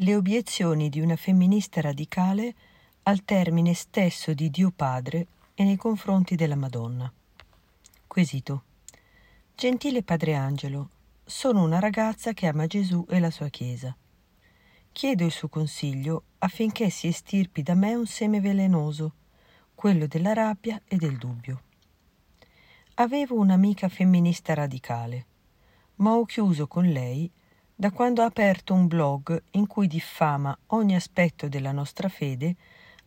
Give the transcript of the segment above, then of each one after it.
le obiezioni di una femminista radicale al termine stesso di Dio Padre e nei confronti della Madonna. Quesito. Gentile Padre Angelo, sono una ragazza che ama Gesù e la sua Chiesa. Chiedo il suo consiglio affinché si estirpi da me un seme velenoso, quello della rabbia e del dubbio. Avevo un'amica femminista radicale, ma ho chiuso con lei da quando ha aperto un blog in cui diffama ogni aspetto della nostra fede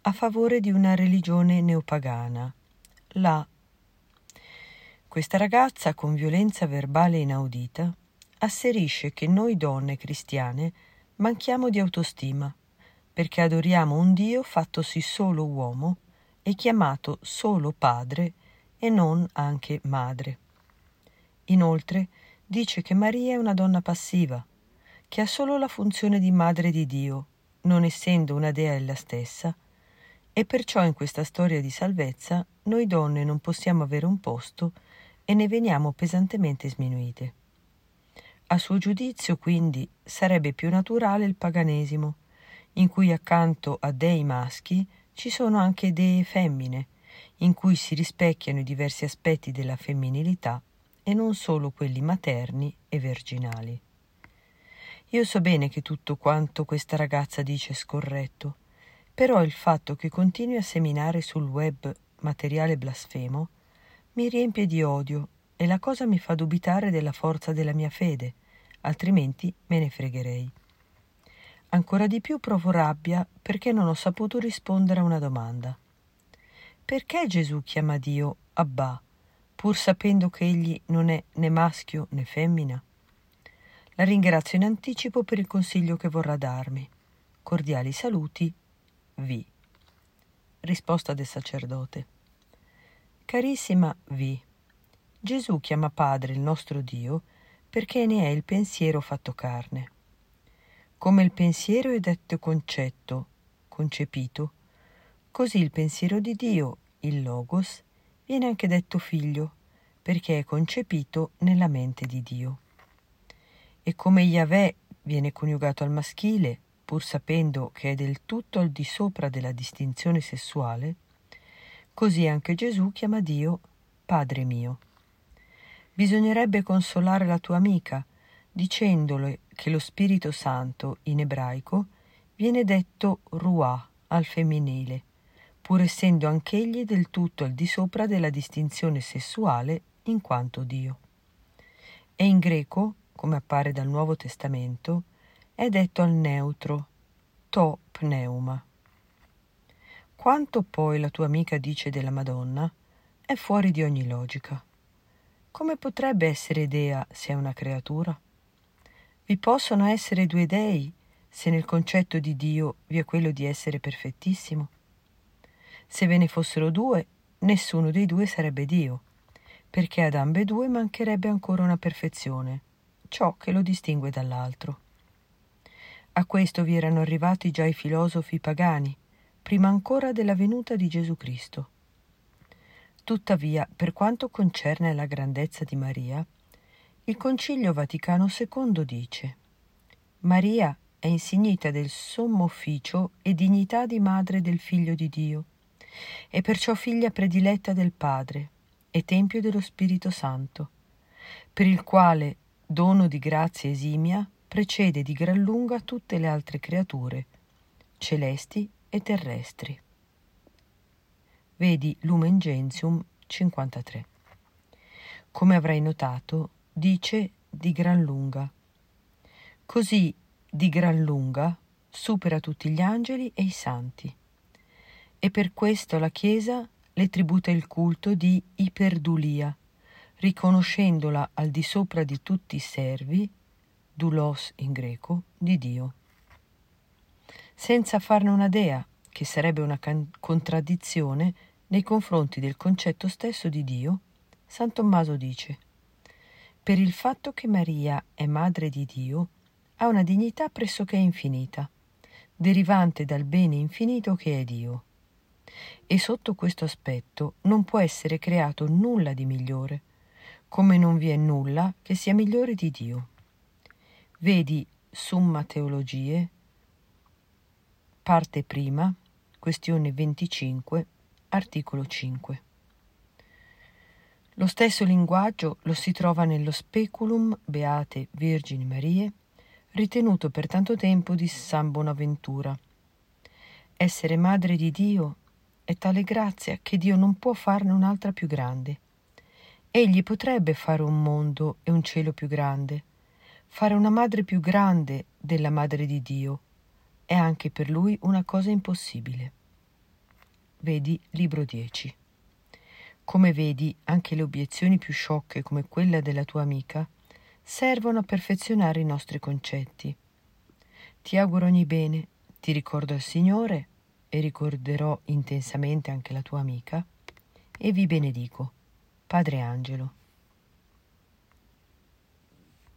a favore di una religione neopagana, la. Questa ragazza, con violenza verbale inaudita, asserisce che noi donne cristiane manchiamo di autostima, perché adoriamo un Dio fattosi solo uomo e chiamato solo Padre e non anche Madre. Inoltre dice che Maria è una donna passiva, che ha solo la funzione di Madre di Dio, non essendo una dea ella stessa, e perciò in questa storia di salvezza noi donne non possiamo avere un posto e ne veniamo pesantemente sminuite. A suo giudizio, quindi, sarebbe più naturale il paganesimo, in cui accanto a dei maschi ci sono anche dee femmine, in cui si rispecchiano i diversi aspetti della femminilità e non solo quelli materni e virginali. Io so bene che tutto quanto questa ragazza dice è scorretto, però il fatto che continui a seminare sul web materiale blasfemo mi riempie di odio e la cosa mi fa dubitare della forza della mia fede, altrimenti me ne fregherei. Ancora di più provo rabbia perché non ho saputo rispondere a una domanda. Perché Gesù chiama Dio Abba, pur sapendo che egli non è né maschio né femmina? La ringrazio in anticipo per il consiglio che vorrà darmi. Cordiali saluti, V. Risposta del sacerdote. Carissima V. Gesù chiama Padre il nostro Dio perché ne è il pensiero fatto carne. Come il pensiero è detto concetto, concepito, così il pensiero di Dio, il Logos, viene anche detto figlio, perché è concepito nella mente di Dio. E come Yahweh viene coniugato al maschile, pur sapendo che è del tutto al di sopra della distinzione sessuale, così anche Gesù chiama Dio Padre mio. Bisognerebbe consolare la tua amica, dicendole che lo Spirito Santo in ebraico viene detto Ruah al femminile, pur essendo anch'egli del tutto al di sopra della distinzione sessuale in quanto Dio. E in greco, come appare dal Nuovo Testamento, è detto al neutro, to pneuma. Quanto poi la tua amica dice della Madonna è fuori di ogni logica. Come potrebbe essere dea se è una creatura? Vi possono essere due dei se nel concetto di Dio vi è quello di essere perfettissimo? Se ve ne fossero due, nessuno dei due sarebbe Dio, perché ad ambedue mancherebbe ancora una perfezione, ciò che lo distingue dall'altro. A questo vi erano arrivati già i filosofi pagani, prima ancora della venuta di Gesù Cristo. Tuttavia, per quanto concerne la grandezza di Maria, il Concilio Vaticano II dice Maria è insignita del sommo ufficio e dignità di madre del Figlio di Dio, e perciò figlia prediletta del Padre e Tempio dello Spirito Santo, per il quale, dono di grazia esimia, precede di gran lunga tutte le altre creature, celesti e terrestri. Vedi Lumen Gentium 53. Come avrai notato, dice di gran lunga. Così di gran lunga supera tutti gli angeli e i santi. E per questo la Chiesa le tributa il culto di iperdulia, riconoscendola al di sopra di tutti i servi doulos in greco, di Dio. Senza farne una dea, che sarebbe una can- contraddizione nei confronti del concetto stesso di Dio, San Tommaso dice Per il fatto che Maria è madre di Dio, ha una dignità pressoché infinita, derivante dal bene infinito che è Dio. E sotto questo aspetto non può essere creato nulla di migliore, come non vi è nulla che sia migliore di Dio. Vedi Summa Teologie Parte prima, questione 25, articolo 5. Lo stesso linguaggio lo si trova nello Speculum Beate Virgini Marie, ritenuto per tanto tempo di San Bonaventura. Essere madre di Dio è tale grazia che Dio non può farne un'altra più grande. Egli potrebbe fare un mondo e un cielo più grande, fare una madre più grande della madre di Dio. È anche per lui una cosa impossibile. Vedi libro 10. Come vedi, anche le obiezioni più sciocche come quella della tua amica servono a perfezionare i nostri concetti. Ti auguro ogni bene, ti ricordo al Signore e ricorderò intensamente anche la tua amica e vi benedico. Padre Angelo.